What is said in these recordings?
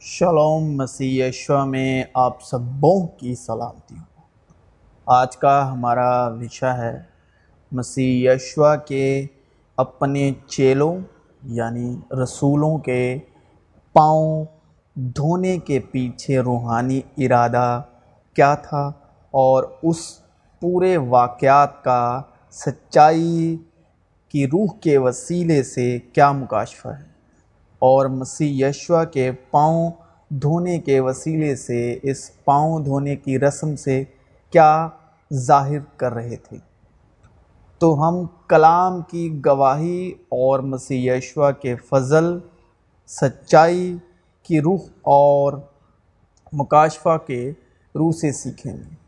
Shalom مسیح Yeshua میں آپ سبوں کی سلامتی ہو۔ آج کا ہمارا وشا ہے مسیح یشوا کے اپنے چیلوں یعنی رسولوں کے پاؤں دھونے کے پیچھے روحانی ارادہ کیا تھا اور اس پورے واقعات کا سچائی کی روح کے وسیلے سے کیا مکاشفہ ہے۔ اور مسیح یشوا کے پاؤں دھونے کے وسیلے سے، اس پاؤں دھونے کی رسم سے کیا ظاہر کر رہے تھے؟ تو ہم کلام کی گواہی اور مسیح یشوا کے فضل، سچائی کی روح اور مکاشفہ کے روح سے سیکھیں گے۔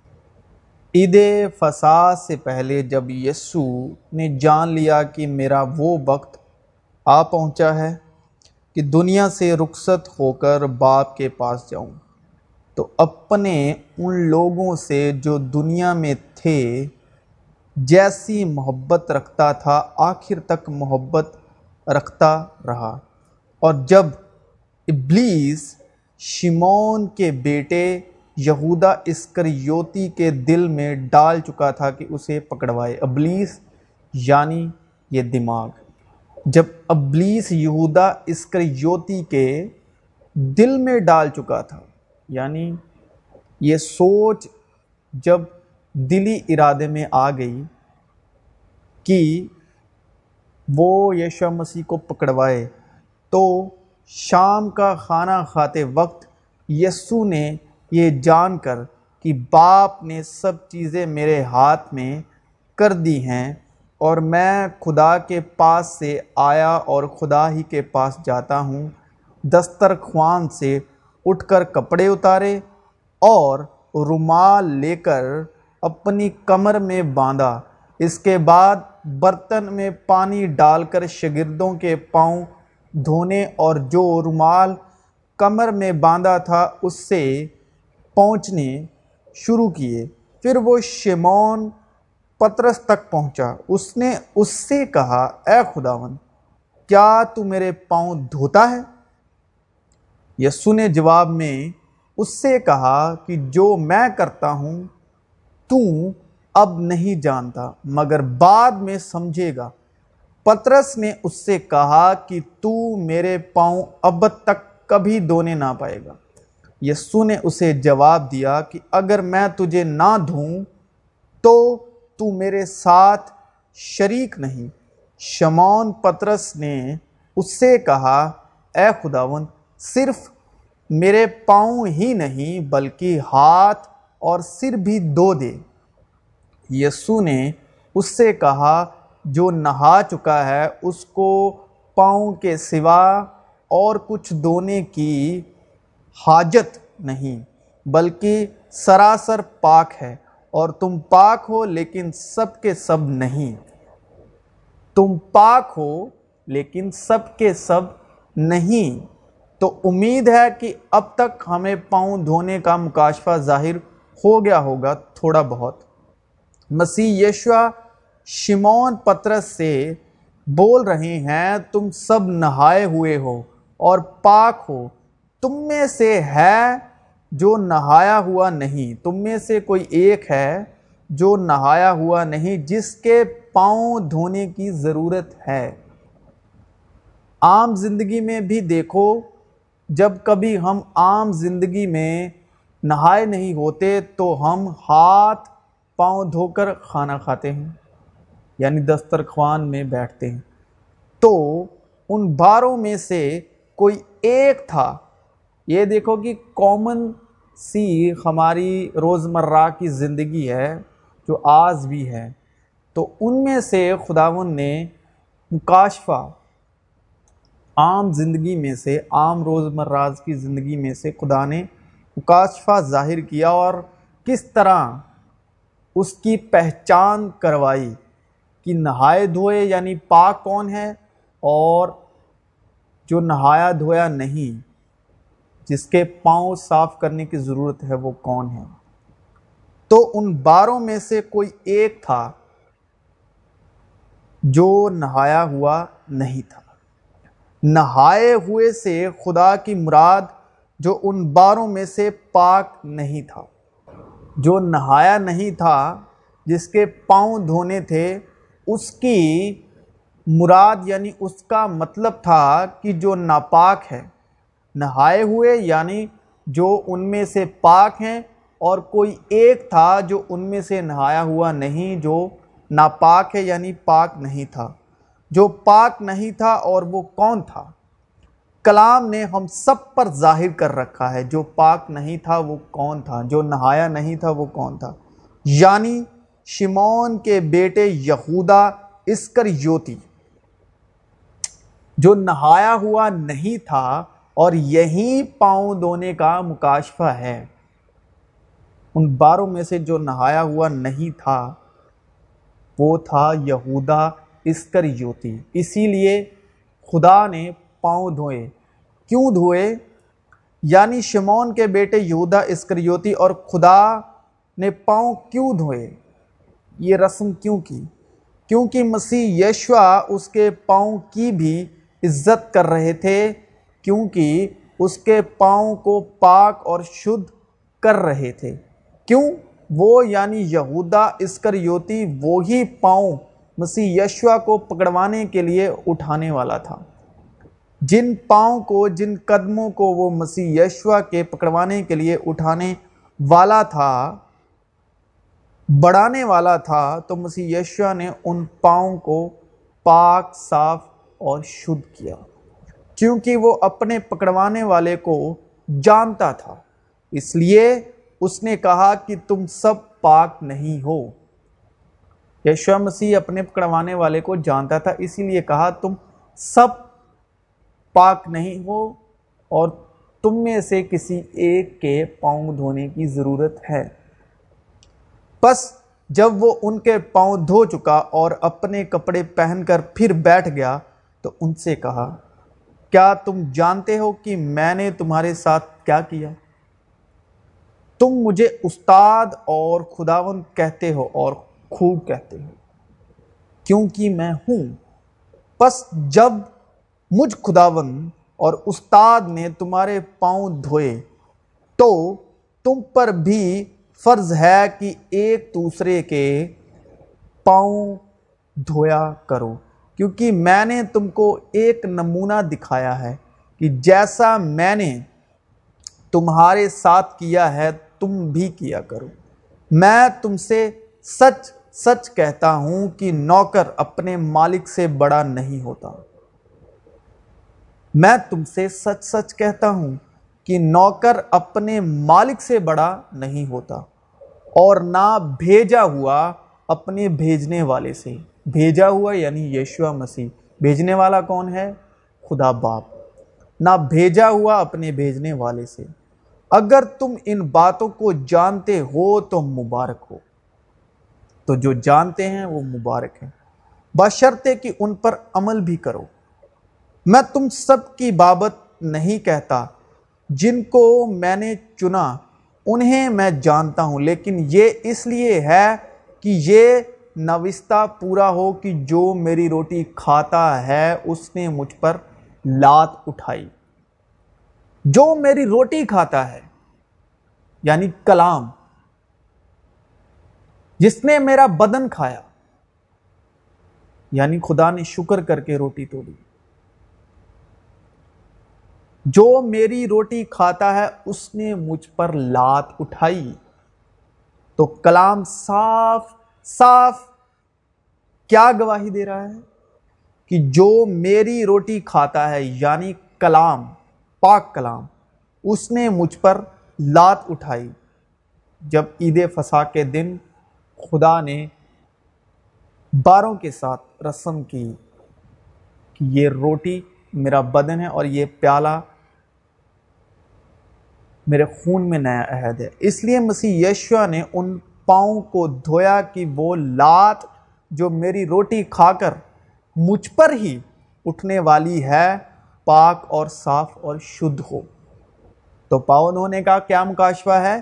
عید فساد سے پہلے جب یسو نے جان لیا کہ میرا وہ وقت آ پہنچا ہے کہ دنیا سے رخصت ہو کر باپ کے پاس جاؤں۔ تو اپنے ان لوگوں سے جو دنیا میں تھے، جیسی محبت رکھتا تھا، آخر تک محبت رکھتا رہا۔ اور جب ابلیس شمون کے بیٹے یہودا اسکریوتی کے دل میں ڈال چکا تھا کہ اسے پکڑوائے، ابلیس یعنی یہ دماغ۔ جب ابلیس یہودا اسکریوتی کے دل میں ڈال چکا تھا یعنی یہ سوچ جب دلی ارادے میں آ گئی کہ وہ یشو مسیح کو پکڑوائے، تو شام کا کھانا کھاتے وقت یسو نے یہ جان کر کہ باپ نے سب چیزیں میرے ہاتھ میں کر دی ہیں۔ اور میں خدا کے پاس سے آیا اور خدا ہی کے پاس جاتا ہوں۔ دسترخوان سے اٹھ کر کپڑے اتارے اور رومال لے کر اپنی کمر میں باندھا۔ اس کے بعد برتن میں پانی ڈال کر شگردوں کے پاؤں دھونے اور جو رومال کمر میں باندھا تھا، اس سے پہنچنے شروع کیے۔ پھر وہ شمون پترس تک پہنچا۔ اس نے اس سے کہا، اے خداون کیا تو میرے پاؤں دھوتا ہے؟ یسو نے جواب میں اس سے کہا کہ، جو میں کرتا ہوں، تو اب نہیں جانتا، مگر بعد میں سمجھے گا۔ پترس نے اس سے کہا کہ، تو میرے پاؤں اب تک کبھی دھونے نہ پائے گا۔ یسو نے اسے جواب دیا کہ، اگر میں تجھے نہ دھوں، تو تو میرے ساتھ شریک نہیں۔ شمون پترس نے اس سے کہا، اے خداون صرف میرے پاؤں ہی نہیں بلکہ ہاتھ اور سر بھی دو دے۔ یسو نے اس سے کہا، جو نہا چکا ہے، اس کو پاؤں کے سوا اور کچھ دھونے کی حاجت نہیں، بلکہ سراسر پاک ہے۔ اور تم پاک ہو لیکن سب کے سب نہیں۔ تم پاک ہو لیکن سب کے سب نہیں۔ تو امید ہے کہ اب تک ہمیں پاؤں دھونے کا مکاشفہ ظاہر ہو گیا ہوگا تھوڑا بہت۔ مسیح یشوا شمون پترس سے بول رہے ہیں، تم سب نہائے ہوئے ہو اور پاک ہو۔ تم میں سے ہے جو نہایا ہوا نہیں، تم میں سے کوئی ایک ہے جو نہایا ہوا نہیں، جس کے پاؤں دھونے کی ضرورت ہے۔ عام زندگی میں بھی دیکھو، جب کبھی ہم عام زندگی میں نہائے نہیں ہوتے تو ہم ہاتھ پاؤں دھو کر کھانا کھاتے ہیں یعنی دسترخوان میں بیٹھتے ہیں۔ تو ان باروں میں سے کوئی ایک تھا۔ یہ دیکھو کہ کامن سی ہماری روزمرہ کی زندگی ہے، جو آج بھی ہے۔ تو ان میں سے خداون نے مکاشفہ عام زندگی میں سے، عام روزمرہ کی زندگی میں سے خدا نے مکاشفہ ظاہر کیا اور کس طرح اس کی پہچان کروائی کہ نہائے دھوئے یعنی پاک کون ہے اور جو نہایا دھویا نہیں۔ جس کے پاؤں صاف کرنے کی ضرورت ہے وہ کون ہے؟ تو ان باروں میں سے کوئی ایک تھا جو نہایا ہوا نہیں تھا۔ نہائے ہوئے سے خدا کی مراد جو ان باروں میں سے پاک نہیں تھا۔ جو نہایا نہیں تھا، جس کے پاؤں دھونے تھے، اس کی مراد یعنی اس کا مطلب تھا کہ جو ناپاک ہے۔ نہائے ہوئے یعنی جو ان میں سے پاک ہیں اور کوئی ایک تھا جو ان میں سے نہایا ہوا نہیں، جو ناپاک ہے یعنی پاک نہیں تھا۔ جو پاک نہیں تھا اور وہ کون تھا؟ کلام نے ہم سب پر ظاہر کر رکھا ہے، جو پاک نہیں تھا وہ کون تھا، جو نہایا نہیں تھا وہ کون تھا۔ یعنی شمون کے بیٹے یہودا اسکر یوتی جو نہایا ہوا نہیں تھا اور یہی پاؤں دھونے کا مکاشفہ ہے۔ ان باروں میں سے جو نہایا ہوا نہیں تھا، وہ تھا یہودا اسکر یوتی اسی لیے خدا نے پاؤں دھوئے۔ کیوں دھوئے؟ یعنی شمون کے بیٹے یہودا اسکریوتی اور خدا نے پاؤں کیوں دھوئے؟ یہ رسم کیوں کی؟ کیونکہ مسیح یشوا اس کے پاؤں کی بھی عزت کر رہے تھے۔ کیونکہ اس کے پاؤں کو پاک اور شدھ کر رہے تھے۔ کیوں؟ وہ یعنی یہودا اسکریوتی، وہی پاؤں مسیح یشوا کو پکڑوانے کے لیے اٹھانے والا تھا۔ جن پاؤں کو، جن قدموں کو وہ مسیح یشوا کے پکڑوانے کے لیے اٹھانے والا تھا، بڑھانے والا تھا، تو مسیح یشوا نے ان پاؤں کو پاک، صاف اور شدھ کیا۔ کیونکہ وہ اپنے پکڑوانے والے کو جانتا تھا۔ اس لیے اس نے کہا کہ تم سب پاک نہیں ہو۔ یشوا مسیح اپنے پکڑوانے والے کو جانتا تھا، اسی لیے کہا، تم سب پاک نہیں ہو اور تم میں سے کسی ایک کے پاؤں دھونے کی ضرورت ہے۔ بس جب وہ ان کے پاؤں دھو چکا اور اپنے کپڑے پہن کر پھر بیٹھ گیا تو ان سے کہا کیا تم جانتے ہو کہ میں نے تمہارے ساتھ کیا کیا؟ تم مجھے استاد اور خداون کہتے ہو اور خوب کہتے ہو، کیونکہ میں ہوں۔ بس جب مجھ خداون اور استاد نے تمہارے پاؤں دھوئے، تو تم پر بھی فرض ہے کہ ایک دوسرے کے پاؤں دھویا کرو۔ کیونکہ میں نے تم کو ایک نمونہ دکھایا ہے کہ جیسا میں نے تمہارے ساتھ کیا ہے، تم بھی کیا کرو۔ میں تم سے سچ سچ کہتا ہوں کہ نوکر اپنے مالک سے بڑا نہیں ہوتا۔ میں تم سے سچ سچ کہتا ہوں کہ نوکر اپنے مالک سے بڑا نہیں ہوتا اور نہ بھیجا ہوا اپنے بھیجنے والے سے۔ بھیجا ہوا یعنی یشوا مسیح۔ بھیجنے والا کون ہے؟ خدا باپ۔ نہ بھیجا ہوا اپنے بھیجنے والے سے۔ اگر تم ان باتوں کو جانتے ہو تو مبارک ہو۔ تو جو جانتے ہیں وہ مبارک ہیں۔ بشرطے کہ ان پر عمل بھی کرو۔ میں تم سب کی بابت نہیں کہتا۔ جن کو میں نے چنا، انہیں میں جانتا ہوں، لیکن یہ اس لیے ہے کہ یہ نوستہ پورا ہو کہ جو میری روٹی کھاتا ہے، اس نے مجھ پر لات اٹھائی۔ جو میری روٹی کھاتا ہے یعنی کلام، جس نے میرا بدن کھایا یعنی خدا نے شکر کر کے روٹی توڑی۔ جو میری روٹی کھاتا ہے، اس نے مجھ پر لات اٹھائی۔ تو کلام صاف صاف کیا گواہی دے رہا ہے؟ کہ جو میری روٹی کھاتا ہے یعنی کلام، پاک کلام، اس نے مجھ پر لات اٹھائی۔ جب عید فسا کے دن خدا نے باروں کے ساتھ رسم کی کہ یہ روٹی میرا بدن ہے اور یہ پیالہ میرے خون میں نیا عہد ہے۔ اس لیے مسیح یشوا نے ان پاؤں کو دھویا کہ وہ لات جو میری روٹی کھا کر مجھ پر ہی اٹھنے والی ہے، پاک اور صاف اور شدھ ہو۔ تو پاؤں دھونے کا کیا مکاشفہ ہے؟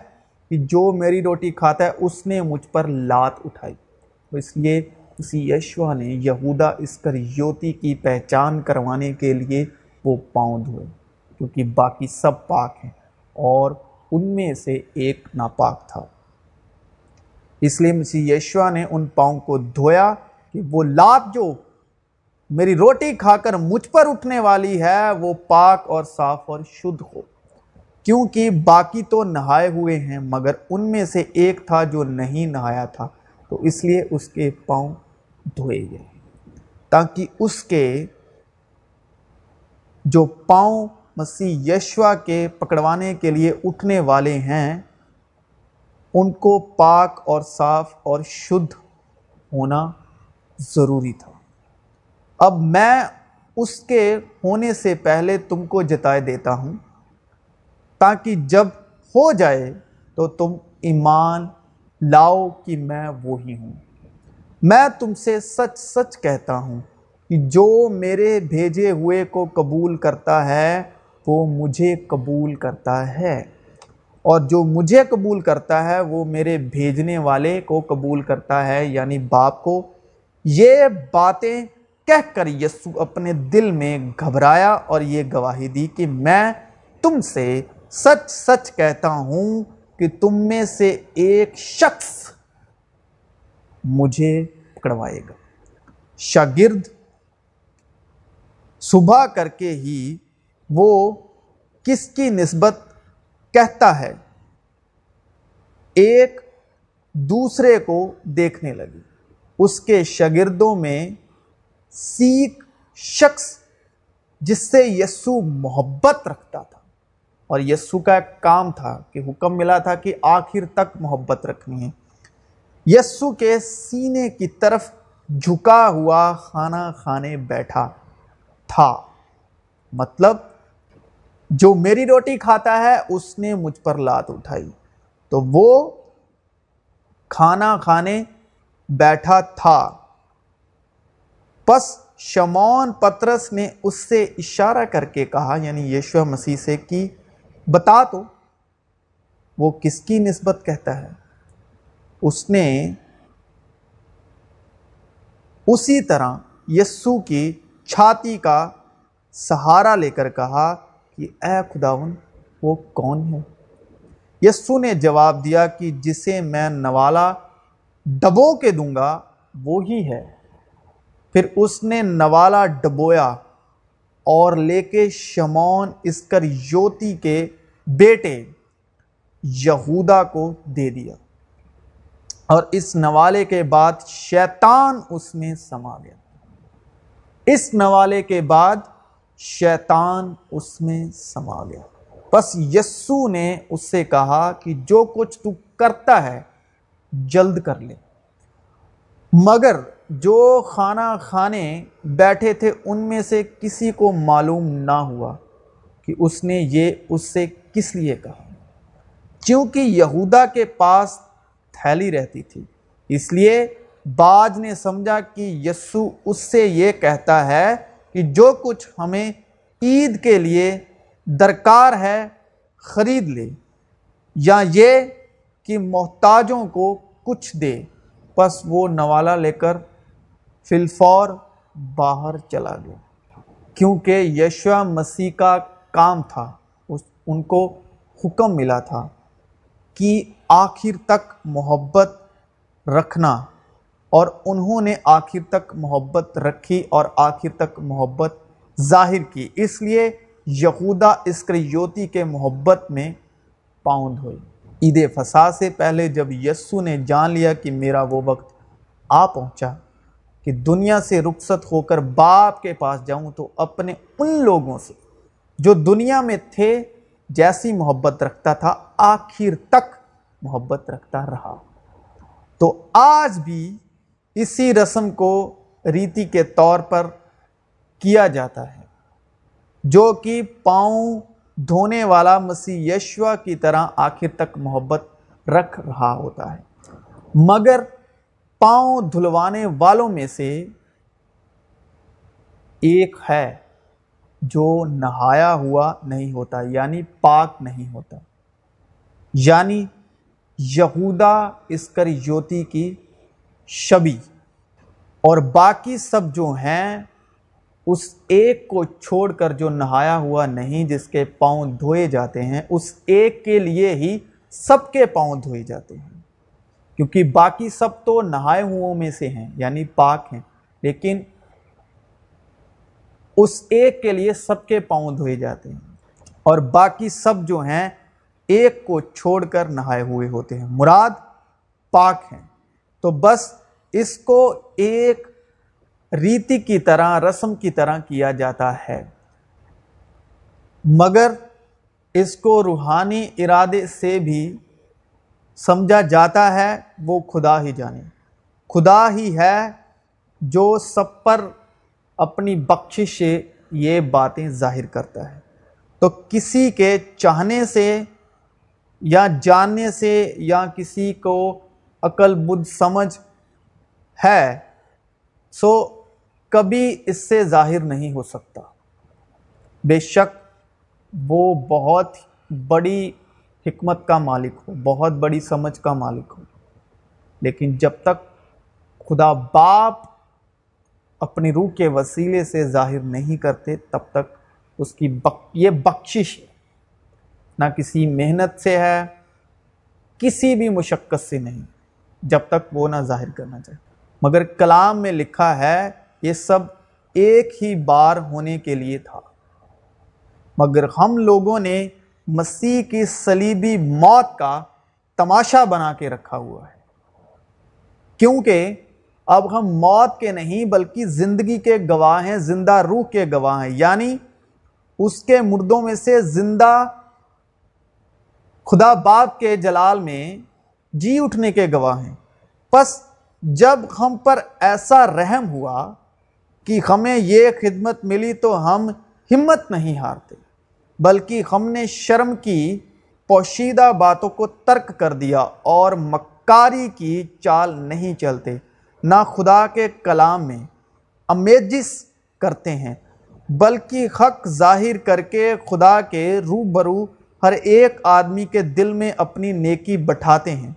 کہ جو میری روٹی کھاتا ہے، اس نے مجھ پر لات اٹھائی۔ تو اس لیے اسی یشوا نے یہودا اس کر یوتی کی پہچان کروانے کے لیے وہ پاؤں دھوئے۔ کیونکہ باقی سب پاک ہیں اور ان میں سے ایک ناپاک تھا۔ اس لیے مسیح یشوا نے ان پاؤں کو دھویا کہ وہ لات جو میری روٹی کھا کر مجھ پر اٹھنے والی ہے، وہ پاک اور صاف اور شدھ ہو۔ کیونکہ باقی تو نہائے ہوئے ہیں، مگر ان میں سے ایک تھا جو نہیں نہایا تھا۔ تو اس لیے اس کے پاؤں دھوئے گئے۔ تاکہ اس کے جو پاؤں مسیح یشوا کے پکڑوانے کے لیے اٹھنے والے ہیں ان کو پاک اور صاف اور شدھ ہونا ضروری تھا۔ اب میں اس کے ہونے سے پہلے تم کو جتائے دیتا ہوں۔ تاکہ جب ہو جائے تو تم ایمان لاؤ کہ میں وہی ہوں۔ میں تم سے سچ سچ کہتا ہوں کہ جو میرے بھیجے ہوئے کو قبول کرتا ہے، وہ مجھے قبول کرتا ہے۔ اور جو مجھے قبول کرتا ہے وہ میرے بھیجنے والے کو قبول کرتا ہے یعنی باپ کو۔ یہ باتیں کہہ کر یسو اپنے دل میں گھبرایا اور یہ گواہی دی کہ میں تم سے سچ سچ کہتا ہوں کہ تم میں سے ایک شخص مجھے پکڑوائے گا۔ شاگرد صبح کر کے ہی وہ کس کی نسبت کہتا ہے، ایک دوسرے کو دیکھنے لگی۔ اس کے شاگردوں میں سیکھ شخص جس سے یسو محبت رکھتا تھا۔ اور یسو کا ایک کام تھا کہ حکم ملا تھا کہ آخر تک محبت رکھنی ہے۔ یسو کے سینے کی طرف جھکا ہوا کھانا کھانے بیٹھا تھا۔ مطلب جو میری روٹی کھاتا ہے، اس نے مجھ پر لات اٹھائی۔ تو وہ کھانا کھانے بیٹھا تھا۔ پس شمون پترس نے اس سے اشارہ کر کے کہا یعنی یشو مسیح سے، کہ بتا تو، وہ کس کی نسبت کہتا ہے؟ اس نے اسی طرح یسو کی چھاتی کا سہارا لے کر کہا کہ اے خداون، وہ کون ہے؟ یسو نے جواب دیا کہ جسے میں نوالا ڈبو کے دوں گا، وہی ہے۔ پھر اس نے نوالا ڈبویا اور لے کے شمون اسکر یوتی کے بیٹے یہودا کو دے دیا۔ اور اس نوالے کے بعد شیطان اس میں سما گیا۔ اس نوالے کے بعد شیطان اس میں سما گیا۔ بس یسو نے اس سے کہا کہ جو کچھ تو کرتا ہے، جلد کر لے۔ مگر جو کھانا کھانے بیٹھے تھے، ان میں سے کسی کو معلوم نہ ہوا کہ اس نے یہ اس سے کس لیے کہا۔ کیونکہ یہودا کے پاس تھیلی رہتی تھی، اس لیے باج نے سمجھا کہ یسو اس سے یہ کہتا ہے کہ جو کچھ ہمیں عید کے لیے درکار ہے خرید لے یا یہ کہ محتاجوں کو کچھ دے۔ پس وہ نوالا لے کر فلفور باہر چلا گیا۔ کیونکہ یشوا مسیح کا کام تھا، اس، ان کو حکم ملا تھا کہ آخر تک محبت رکھنا۔ اور انہوں نے آخر تک محبت رکھی اور آخر تک محبت ظاہر کی۔ اس لیے یہودا اسکریوتی کے محبت میں پاؤنڈ ہوئی۔ عید فسا سے پہلے جب یسو نے جان لیا کہ میرا وہ وقت آ پہنچا کہ دنیا سے رخصت ہو کر باپ کے پاس جاؤں تو اپنے ان لوگوں سے جو دنیا میں تھے جیسی محبت رکھتا تھا، آخر تک محبت رکھتا رہا۔ تو آج بھی اسی رسم کو ریتی کے طور پر کیا جاتا ہے، جو کہ پاؤں دھونے والا مسیح یشوا کی طرح آخر تک محبت رکھ رہا ہوتا ہے۔ مگر پاؤں دھلوانے والوں میں سے ایک ہے جو نہایا ہوا نہیں ہوتا یعنی پاک نہیں ہوتا۔ یعنی یہودا اسکر یوتی کی شبی اور باقی سب جو ہیں، اس ایک کو چھوڑ کر جو نہایا ہوا نہیں جس کے پاؤں دھوئے جاتے ہیں، اس ایک کے لیے ہی سب کے پاؤں دھوئے جاتے ہیں۔ کیونکہ باقی سب تو نہائے ہو میں سے ہیں یعنی پاک ہیں، لیکن اس ایک کے لیے سب کے پاؤں دھوئے جاتے ہیں۔ اور باقی سب جو ہیں، ایک کو چھوڑ کر نہائے ہوئے ہوتے ہیں۔ مراد پاک ہیں۔ تو بس اس کو ایک ریتی کی طرح، رسم کی طرح کیا جاتا ہے۔ مگر اس کو روحانی ارادے سے بھی سمجھا جاتا ہے، وہ خدا ہی جانے۔ خدا ہی ہے جو سب پر اپنی بخشش سے یہ باتیں ظاہر کرتا ہے۔ تو کسی کے چاہنے سے یا جاننے سے یا کسی کو عقل بدھ سمجھ ہے، سو کبھی اس سے ظاہر نہیں ہو سکتا۔ بے شک وہ بہت بڑی حکمت کا مالک ہو، بہت بڑی سمجھ کا مالک ہو۔ لیکن جب تک خدا باپ اپنی روح کے وسیلے سے ظاہر نہیں کرتے، تب تک اس کی بک یہ بخشش نہ کسی محنت سے ہے، کسی بھی مشقت سے نہیں۔ جب تک وہ نہ ظاہر کرنا چاہے۔ مگر کلام میں لکھا ہے، یہ سب ایک ہی بار ہونے کے لیے تھا۔ مگر ہم لوگوں نے مسیح کی صلیبی موت کا تماشا بنا کے رکھا ہوا ہے۔ کیونکہ اب ہم موت کے نہیں، بلکہ زندگی کے گواہ ہیں، زندہ روح کے گواہ ہیں۔ یعنی اس کے مردوں میں سے زندہ خدا باپ کے جلال میں جی اٹھنے کے گواہ ہیں۔ پس جب ہم پر ایسا رحم ہوا کہ ہمیں یہ خدمت ملی تو ہم ہمت نہیں ہارتے، بلکہ ہم نے شرم کی، پوشیدہ باتوں کو ترک کر دیا اور مکاری کی چال نہیں چلتے۔ نہ خدا کے کلام میں امیجس کرتے ہیں، بلکہ حق ظاہر کر کے خدا کے رو برو ہر ایک آدمی کے دل میں اپنی نیکی بٹھاتے ہیں۔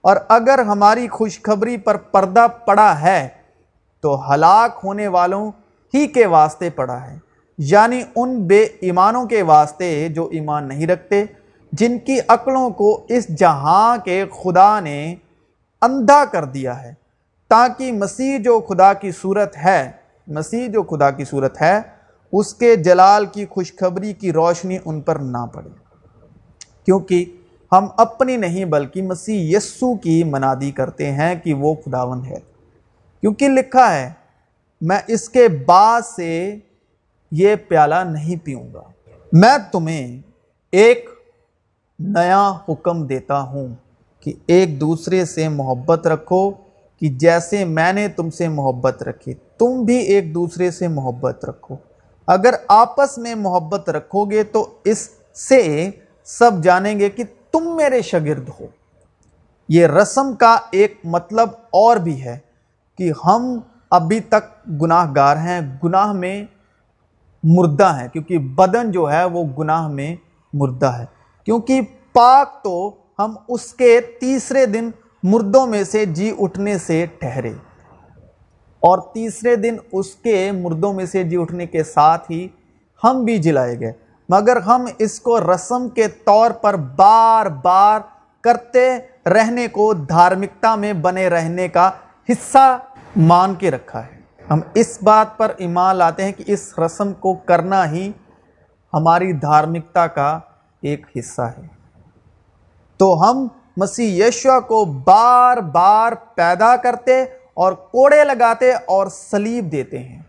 اور اگر ہماری خوشخبری پر پردہ پڑا ہے تو ہلاک ہونے والوں ہی کے واسطے پڑا ہے۔ یعنی ان بے ایمانوں کے واسطے جو ایمان نہیں رکھتے، جن کی عقلوں کو اس جہاں کے خدا نے اندھا کر دیا ہے۔ تاکہ مسیح جو خدا کی صورت ہے، مسیح جو خدا کی صورت ہے، اس کے جلال کی خوشخبری کی روشنی ان پر نہ پڑے۔ کیونکہ ہم اپنی نہیں بلکہ مسیح یسو کی منادی کرتے ہیں کہ وہ خداون ہے۔ کیونکہ لکھا ہے، میں اس کے بعد سے یہ پیالہ نہیں پیوں گا۔ میں تمہیں ایک نیا حکم دیتا ہوں کہ ایک دوسرے سے محبت رکھو کہ جیسے میں نے تم سے محبت رکھی، تم بھی ایک دوسرے سے محبت رکھو۔ اگر آپس میں محبت رکھو گے تو اس سے سب جانیں گے کہ تم میرے شگرد ہو۔ یہ رسم کا ایک مطلب اور بھی ہے کہ ہم ابھی تک گناہ گار ہیں، گناہ میں مردہ ہیں، کیونکہ بدن جو ہے وہ گناہ میں مردہ ہے۔ کیونکہ پاک تو ہم اس کے تیسرے دن مردوں میں سے جی اٹھنے سے ٹھہرے۔ اور تیسرے دن اس کے مردوں میں سے جی اٹھنے کے ساتھ ہی ہم بھی جلائے گئے۔ مگر ہم اس کو رسم کے طور پر بار بار کرتے رہنے کو دھارمکتا میں بنے رہنے کا حصہ مان کے رکھا ہے۔ ہم اس بات پر ایمان لاتے ہیں کہ اس رسم کو کرنا ہی ہماری دھارمکتا کا ایک حصہ ہے۔ تو ہم مسیح یشوا کو بار بار پیدا کرتے اور کوڑے لگاتے اور سلیب دیتے ہیں۔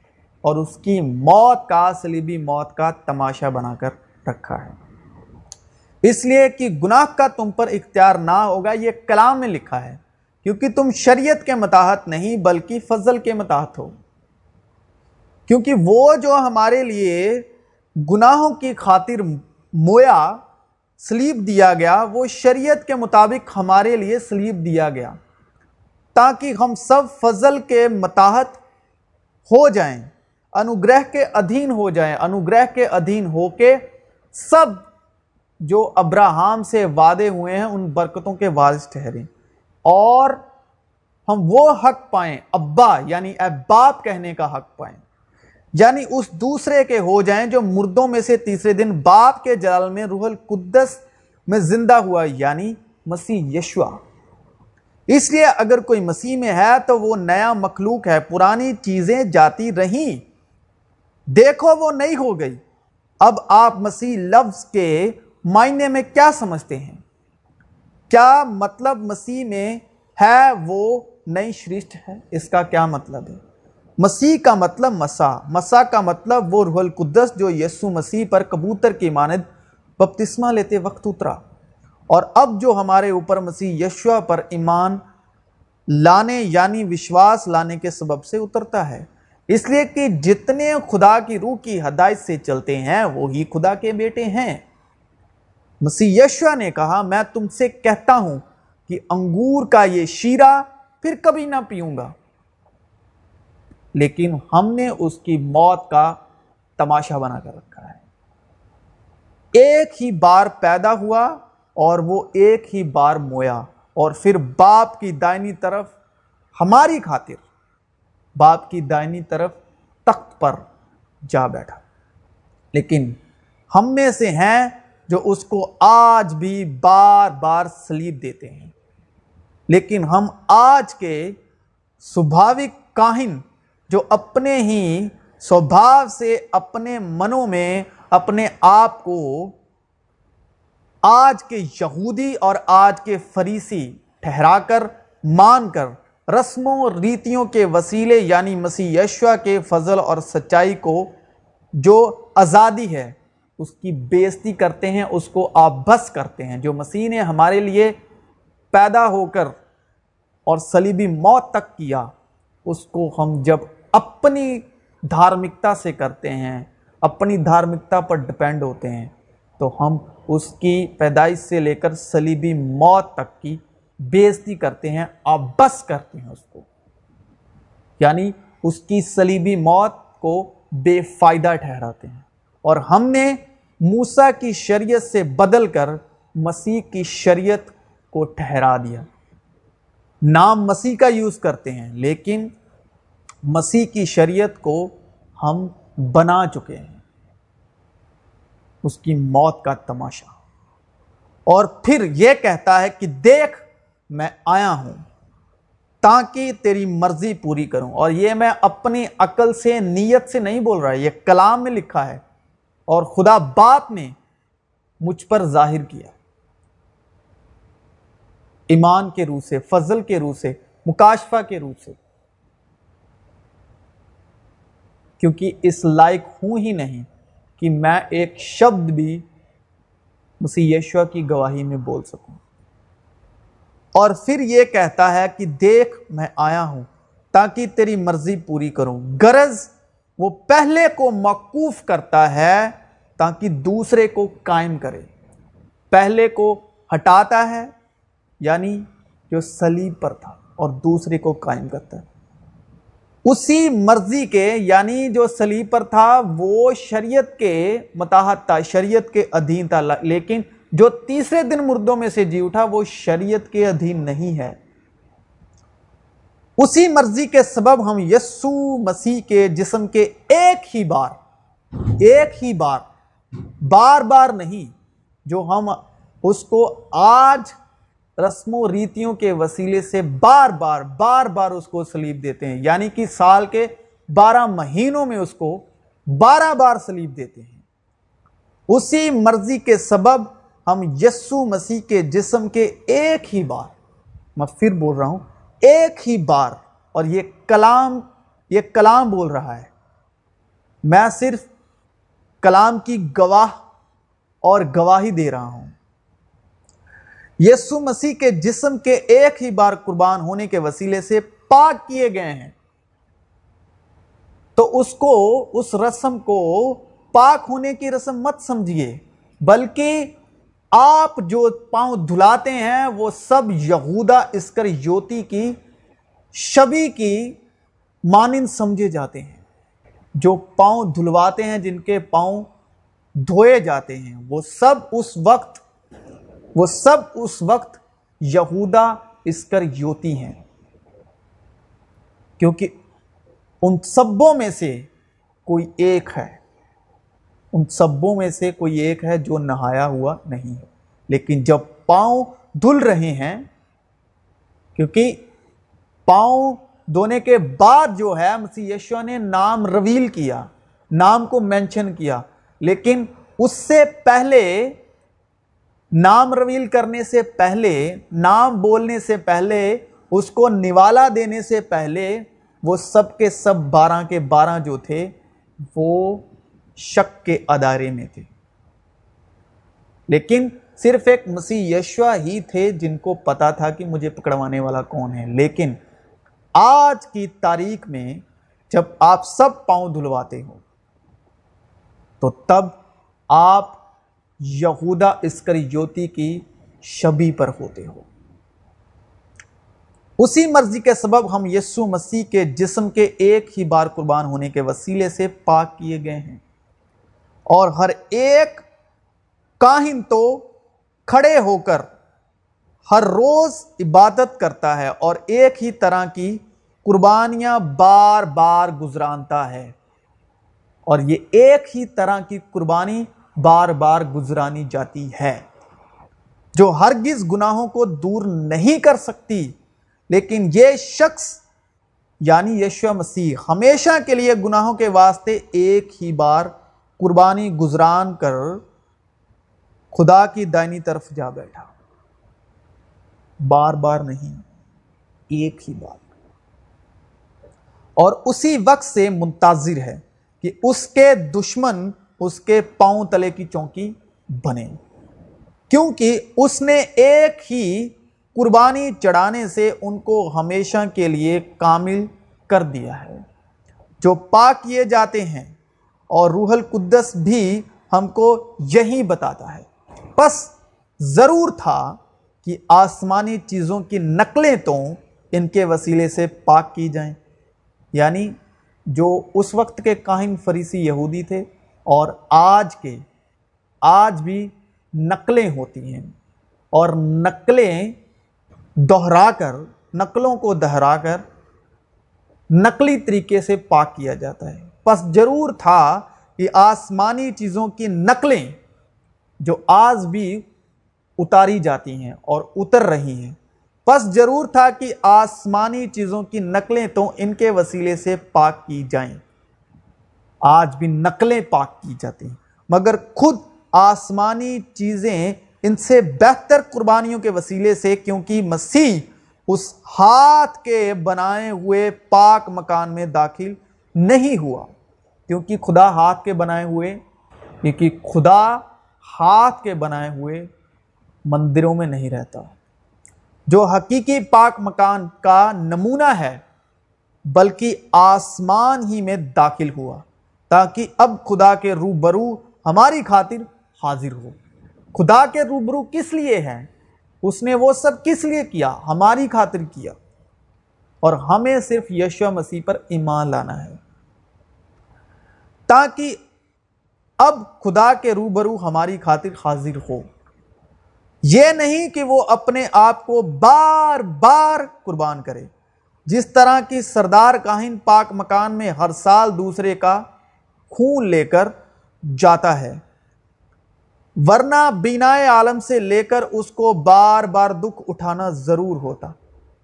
اور اس کی موت کا سلیبی موت کا تماشا بنا کر رکھا ہے۔ اس لیے کہ گناہ کا تم پر اختیار نہ ہوگا، یہ کلام میں لکھا ہے، کیونکہ تم شریعت کے متاحت نہیں، بلکہ فضل کے متاحت ہو۔ کیونکہ وہ جو ہمارے لیے گناہوں کی خاطر مویا سلیب دیا گیا، وہ شریعت کے مطابق ہمارے لیے سلیب دیا گیا۔ تاکہ ہم سب فضل کے متاحت ہو جائیں۔ انوگرہ کے ادھین ہو جائیں، انوگرہ کے ادھین ہو کے سب جو ابراہم سے وعدے ہوئے ہیں، ان برکتوں کے وارث ٹھہریں۔ اور ہم وہ حق پائیں، ابا یعنی اے باپ کہنے کا حق پائیں۔ یعنی اس دوسرے کے ہو جائیں جو مردوں میں سے تیسرے دن باپ کے جلال میں روح القدس میں زندہ ہوا یعنی مسیح یشوا اس لیے اگر کوئی مسیح میں ہے تو وہ نیا مخلوق ہے، پرانی چیزیں جاتی رہیں۔ دیکھو وہ نہیں ہو گئی۔ اب آپ مسیح لفظ کے معنی میں کیا سمجھتے ہیں؟ کیا مطلب مسیح میں ہے وہ نئی شرشت ہے؟ اس کا کیا مطلب ہے؟ مسیح کا مطلب مسا مسا کا مطلب وہ روح القدس جو یسو مسیح پر کبوتر کی مانند بپتسمہ لیتے وقت اترا۔ اور اب جو ہمارے اوپر مسیح یشوا پر ایمان لانے یعنی وشواس لانے کے سبب سے اترتا ہے۔ اس لیے کہ جتنے خدا کی روح کی ہدایت سے چلتے ہیں، وہی خدا کے بیٹے ہیں۔ مسیح یشوا نے کہا، میں تم سے کہتا ہوں کہ انگور کا یہ شیرہ پھر کبھی نہ پیوں گا۔ لیکن ہم نے اس کی موت کا تماشا بنا کر رکھا ہے۔ ایک ہی بار پیدا ہوا اور وہ ایک ہی بار مویا اور پھر باپ کی دائنی طرف ہماری خاطر باپ کی دائنی طرف تخت پر جا بیٹھا۔ لیکن ہم میں سے ہیں جو اس کو آج بھی بار بار سلیب دیتے ہیں۔ لیکن ہم آج کے سبھاوک کاہن جو اپنے ہی سوبھاو سے اپنے منوں میں اپنے آپ کو آج کے یہودی اور آج کے فریسی ٹھہرا کر، مان کر رسموں اور ریتیوں کے وسیلے یعنی مسیح یشوا کے فضل اور سچائی کو جو آزادی ہے، اس کی بیزتی کرتے ہیں، اس کو آبس کرتے ہیں۔ جو مسیح نے ہمارے لیے پیدا ہو کر اور صلیبی موت تک کیا، اس کو ہم جب اپنی دھارمکتا سے کرتے ہیں، اپنی دھارمکتا پر ڈپینڈ ہوتے ہیں، تو ہم اس کی پیدائش سے لے کر صلیبی موت تک کی بےزتی کرتے ہیں اور بس کرتے ہیں اس کو۔ یعنی اس کی صلیبی موت کو بے فائدہ ٹھہراتے ہیں۔ اور ہم نے موسا کی شریعت سے بدل کر مسیح کی شریعت کو ٹھہرا دیا۔ نام مسیح کا یوز کرتے ہیں، لیکن مسیح کی شریعت کو ہم بنا چکے ہیں۔ اس کی موت کا تماشا۔ اور پھر یہ کہتا ہے کہ دیکھ میں آیا ہوں تاکہ تیری مرضی پوری کروں۔ اور یہ میں اپنی عقل سے، نیت سے نہیں بول رہا، یہ کلام میں لکھا ہے۔ اور خدا باپ نے مجھ پر ظاہر کیا۔ ایمان کے روح سے، فضل کے روح سے، مکاشفہ کے روح سے۔ کیونکہ اس لائق ہوں ہی نہیں کہ میں ایک شبد بھی مسیح یشوا کی گواہی میں بول سکوں۔ اور پھر یہ کہتا ہے کہ دیکھ میں آیا ہوں تاکہ تیری مرضی پوری کروں۔ غرض وہ پہلے کو موقوف کرتا ہے تاکہ دوسرے کو قائم کرے۔ پہلے کو ہٹاتا ہے یعنی جو سلیب پر تھا، اور دوسرے کو قائم کرتا ہے۔ اسی مرضی کے یعنی جو سلیب پر تھا، وہ شریعت کے متاحت تھا، شریعت کے ادھین تھا۔ لیکن جو تیسرے دن مردوں میں سے جی اٹھا، وہ شریعت کے ادھین نہیں ہے۔ اسی مرضی کے سبب ہم یسو مسیح کے جسم کے ایک ہی بار، ایک ہی بار بار بار نہیں، جو ہم اس کو آج رسم و ریتیوں کے وسیلے سے بار بار بار بار اس کو سلیب دیتے ہیں۔ یعنی کہ سال کے بارہ مہینوں میں اس کو بارہ بار سلیب دیتے ہیں۔ اسی مرضی کے سبب ہم یسو مسیح کے جسم کے ایک ہی بار، میں پھر بول رہا ہوں، ایک ہی بار، اور یہ کلام یہ کلام بول رہا ہے۔ میں صرف کلام کی گواہ اور گواہی دے رہا ہوں۔ یسو مسیح کے جسم کے ایک ہی بار قربان ہونے کے وسیلے سے پاک کیے گئے ہیں۔ تو اس کو، اس رسم کو پاک ہونے کی رسم مت سمجھیے، بلکہ آپ جو پاؤں دھلاتے ہیں، وہ سب یہودا اسکر یوتی کی شبی کی مانند سمجھے جاتے ہیں۔ جو پاؤں دھلواتے ہیں، جن کے پاؤں دھوئے جاتے ہیں، وہ سب اس وقت، وہ سب اس وقت یہودا اسکر یوتی ہیں۔ کیونکہ ان سبوں میں سے کوئی ایک ہے۔ ان سبوں میں سے کوئی ایک ہے جو نہایا ہوا نہیں ہے۔ لیکن جب پاؤں دھل رہے ہیں، کیونکہ پاؤں دھونے کے بعد جو ہے، مسیح یشو نے نام رویل کیا، نام کو مینشن کیا۔ لیکن اس سے پہلے، نام رویل کرنے سے پہلے، نام بولنے سے پہلے، اس کو نوالا دینے سے پہلے، وہ سب کے سب بارہ کے بارہ جو تھے، وہ شک کے ادارے میں تھے۔ لیکن صرف ایک مسیح یشوا ہی تھے جن کو پتا تھا کہ مجھے پکڑوانے والا کون ہے۔ لیکن آج کی تاریخ میں جب آپ سب پاؤں دھلواتے ہو، تو تب آپ یہودا اسکریوتی کی شبی پر ہوتے ہو۔ اسی مرضی کے سبب ہم یسو مسیح کے جسم کے ایک ہی بار قربان ہونے کے وسیلے سے پاک کیے گئے ہیں۔ اور ہر ایک کاہن تو کھڑے ہو کر ہر روز عبادت کرتا ہے اور ایک ہی طرح کی قربانیاں بار بار گزرانتا ہے۔ اور یہ ایک ہی طرح کی قربانی بار بار گزرانی جاتی ہے۔ جو ہرگز گناہوں کو دور نہیں کر سکتی، لیکن یہ شخص یعنی یشو مسیح، ہمیشہ کے لیے گناہوں کے واسطے ایک ہی بار قربانی گزران کر خدا کی دائنی طرف جا بیٹھا۔ بار بار نہیں، ایک ہی بار۔ اور اسی وقت سے منتظر ہے کہ اس کے دشمن اس کے پاؤں تلے کی چونکی بنے۔ کیونکہ اس نے ایک ہی قربانی چڑھانے سے ان کو ہمیشہ کے لیے کامل کر دیا ہے۔ جو پاک کیے جاتے ہیں اور روح القدس بھی ہم کو یہی بتاتا ہے۔ بس ضرور تھا کہ آسمانی چیزوں کی نقلیں تو ان کے وسیلے سے پاک کی جائیں۔ یعنی جو اس وقت کے کاہن فریسی یہودی تھے اور آج کے، آج بھی نقلیں ہوتی ہیں۔ اور نقلیں دہرا کر، نقلوں کو دہرا کر نقلی طریقے سے پاک کیا جاتا ہے۔ پس ضرور تھا کہ آسمانی چیزوں کی نقلیں جو آج بھی اتاری جاتی ہیں اور اتر رہی ہیں۔ پس ضرور تھا کہ آسمانی چیزوں کی نقلیں تو ان کے وسیلے سے پاک کی جائیں۔ آج بھی نقلیں پاک کی جاتی ہیں۔ مگر خود آسمانی چیزیں ان سے بہتر قربانیوں کے وسیلے سے کیونکہ مسیح اس ہاتھ کے بنائے ہوئے پاک مکان میں داخل نہیں ہوا۔ کیونکہ خدا ہاتھ کے بنائے ہوئے، کیونکہ خدا ہاتھ کے بنائے ہوئے مندروں میں نہیں رہتا۔ جو حقیقی پاک مکان کا نمونہ ہے، بلکہ آسمان ہی میں داخل ہوا، تاکہ اب خدا کے روبرو ہماری خاطر حاضر ہو۔ خدا کے روبرو کس لیے ہے اس نے وہ سب کس لیے کیا؟ ہماری خاطر کیا۔ اور ہمیں صرف یشو مسیح پر ایمان لانا ہے۔ تاکہ اب خدا کے روبرو ہماری خاطر حاضر ہو۔ یہ نہیں کہ وہ اپنے آپ کو بار بار قربان کرے۔ جس طرح کی سردار کاہن پاک مکان میں ہر سال دوسرے کا خون لے کر جاتا ہے، ورنہ بینائے عالم سے لے کر اس کو بار بار دکھ اٹھانا ضرور ہوتا۔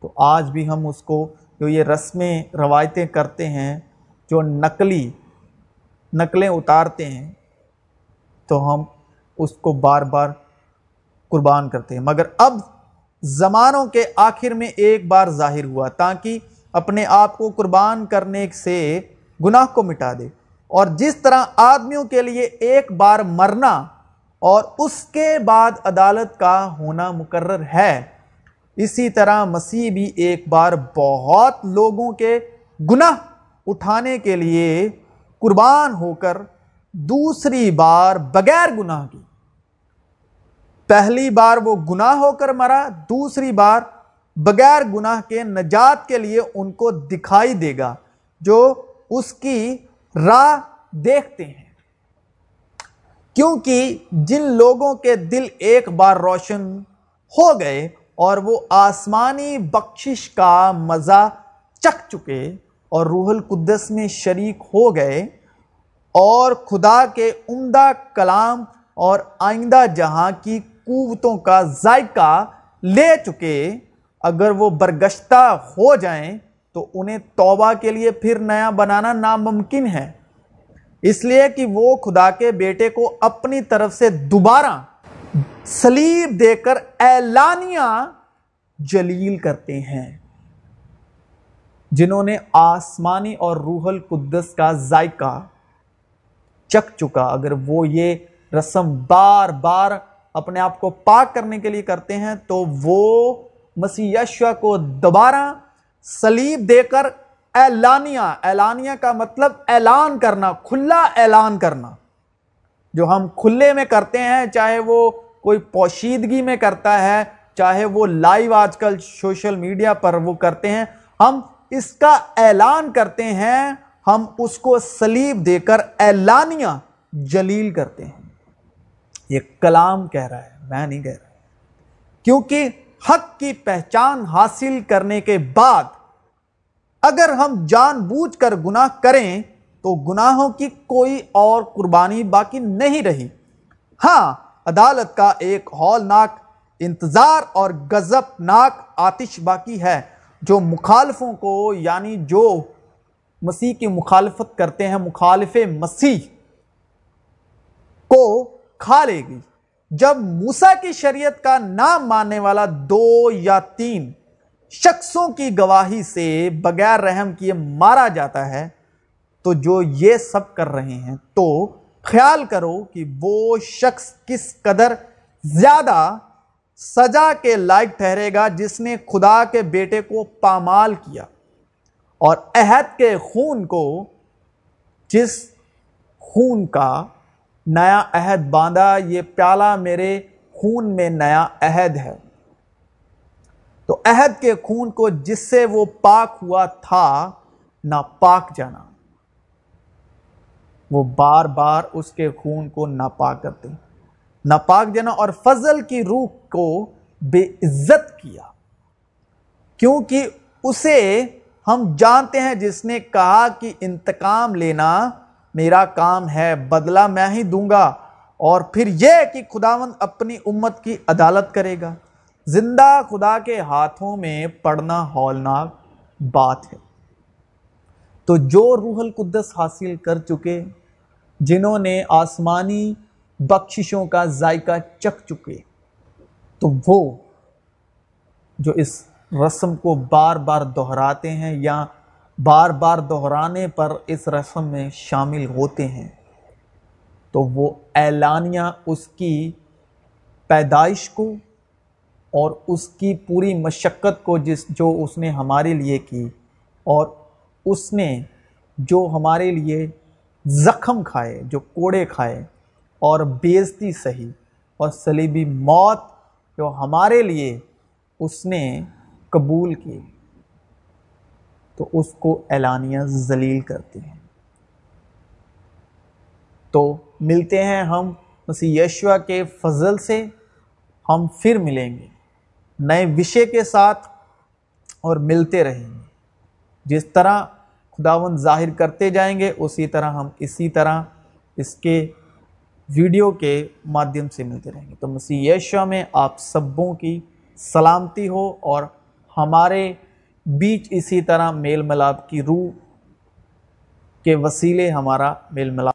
تو آج بھی ہم اس کو جو یہ رسمیں روایتیں کرتے ہیں، جو نقلی، نقلیں اتارتے ہیں، تو ہم اس کو بار بار قربان کرتے ہیں۔ مگر اب زمانوں کے آخر میں ایک بار ظاہر ہوا، تاکہ اپنے آپ کو قربان کرنے سے گناہ کو مٹا دے۔ اور جس طرح آدمیوں کے لیے ایک بار مرنا اور اس کے بعد عدالت کا ہونا مقرر ہے اسی طرح مسیح بھی ایک بار بہت لوگوں کے گناہ اٹھانے کے لیے قربان ہو کر دوسری بار بغیر گناہ کی۔ پہلی بار وہ گناہ ہو کر مرا، دوسری بار بغیر گناہ کے نجات کے لیے ان کو دکھائی دے گا، جو اس کی راہ دیکھتے ہیں۔ کیونکہ جن لوگوں کے دل ایک بار روشن ہو گئے اور وہ آسمانی بخشش کا مزہ چک چکے اور روح القدس میں شریک ہو گئے اور خدا کے عمدہ کلام اور آئندہ جہاں کی قوتوں کا ذائقہ لے چکے، اگر وہ برگشتہ ہو جائیں تو انہیں توبہ کے لیے پھر نیا بنانا ناممکن ہے۔ اس لیے کہ وہ خدا کے بیٹے کو اپنی طرف سے دوبارہ سلیب دے کر اعلانیہ جلیل کرتے ہیں۔ جنہوں نے آسمانی اور روح القدس کا ذائقہ چک چکا، اگر وہ یہ رسم بار بار اپنے آپ کو پاک کرنے کے لیے کرتے ہیں، تو وہ مسیح یشوا کو دوبارہ سلیب دے کر اعلانیہ اعلانیہ کا مطلب اعلان کرنا، کھلا اعلان کرنا۔ جو ہم کھلے میں کرتے ہیں، چاہے وہ کوئی پوشیدگی میں کرتا ہے، چاہے وہ لائیو آج کل سوشل میڈیا پر وہ کرتے ہیں، ہم اس کا اعلان کرتے ہیں، ہم اس کو سلیب دے کر اعلانیہ جلیل کرتے ہیں۔ یہ کلام کہہ رہا ہے، میں نہیں کہہ رہا۔ کیونکہ حق کی پہچان حاصل کرنے کے بعد اگر ہم جان بوجھ کر گناہ کریں تو گناہوں کی کوئی اور قربانی باقی نہیں رہی۔ ہاں عدالت کا ایک ہولناک، انتظار اور گزب ناک آتش باقی ہے، جو مخالفوں کو یعنی جو مسیح کی مخالفت کرتے ہیں، مخالف مسیح کو کھا لے گی۔ جب موسا کی شریعت کا نام ماننے والا دو یا تین شخصوں کی گواہی سے بغیر رحم کیے مارا جاتا ہے، تو جو یہ سب کر رہے ہیں، تو خیال کرو کہ وہ شخص کس قدر زیادہ سزا کے لائق ٹھہرے گا جس نے خدا کے بیٹے کو پامال کیا اور عہد کے خون کو جس خون کا نیا عہد باندھا، یہ پیالہ میرے خون میں نیا عہد ہے۔ تو عہد کے خون کو جس سے وہ پاک ہوا تھا نہ پاک جانا۔ وہ بار بار اس کے خون کو ناپاک کرتے ناپاک جانا اور فضل کی روح کو بے عزت کیا۔ کیونکہ اسے ہم جانتے ہیں، جس نے کہا کہ انتقام لینا میرا کام ہے، بدلہ میں ہی دوں گا اور پھر یہ کہ خداوند اپنی امت کی عدالت کرے گا۔ زندہ خدا کے ہاتھوں میں پڑنا ہولناک بات ہے۔ تو جو روح القدس حاصل کر چکے، جنہوں نے آسمانی بخششوں کا ذائقہ چک چکے، تو وہ جو اس رسم کو بار بار دہراتے ہیں یا بار بار دہرانے پر اس رسم میں شامل ہوتے ہیں، تو وہ اعلانیہ اس کی پیدائش کو اور اس کی پوری مشقت کو جس جو اس نے ہمارے لیے کی اور اس نے جو ہمارے لیے زخم کھائے، جو کوڑے کھائے اور بیزتی سہی اور سلیبی موت جو ہمارے لیے اس نے قبول کی، تو اس کو اعلانیہ ذلیل کرتے ہیں۔ تو ملتے ہیں ہم مسیح یشوا کے فضل سے، ہم پھر ملیں گے، نئے وشے کے ساتھ اور ملتے رہیں گے۔ جس طرح خداون ظاہر کرتے جائیں گے، اسی طرح ہم اسی طرح اس کے ویڈیو کے مادھیم سے ملتے رہیں گے۔ تو مسیح یشوا میں آپ سبوں کی سلامتی ہو اور ہمارے بیچ اسی طرح میل ملاپ کی روح کے وسیلے ہمارا میل ملاپ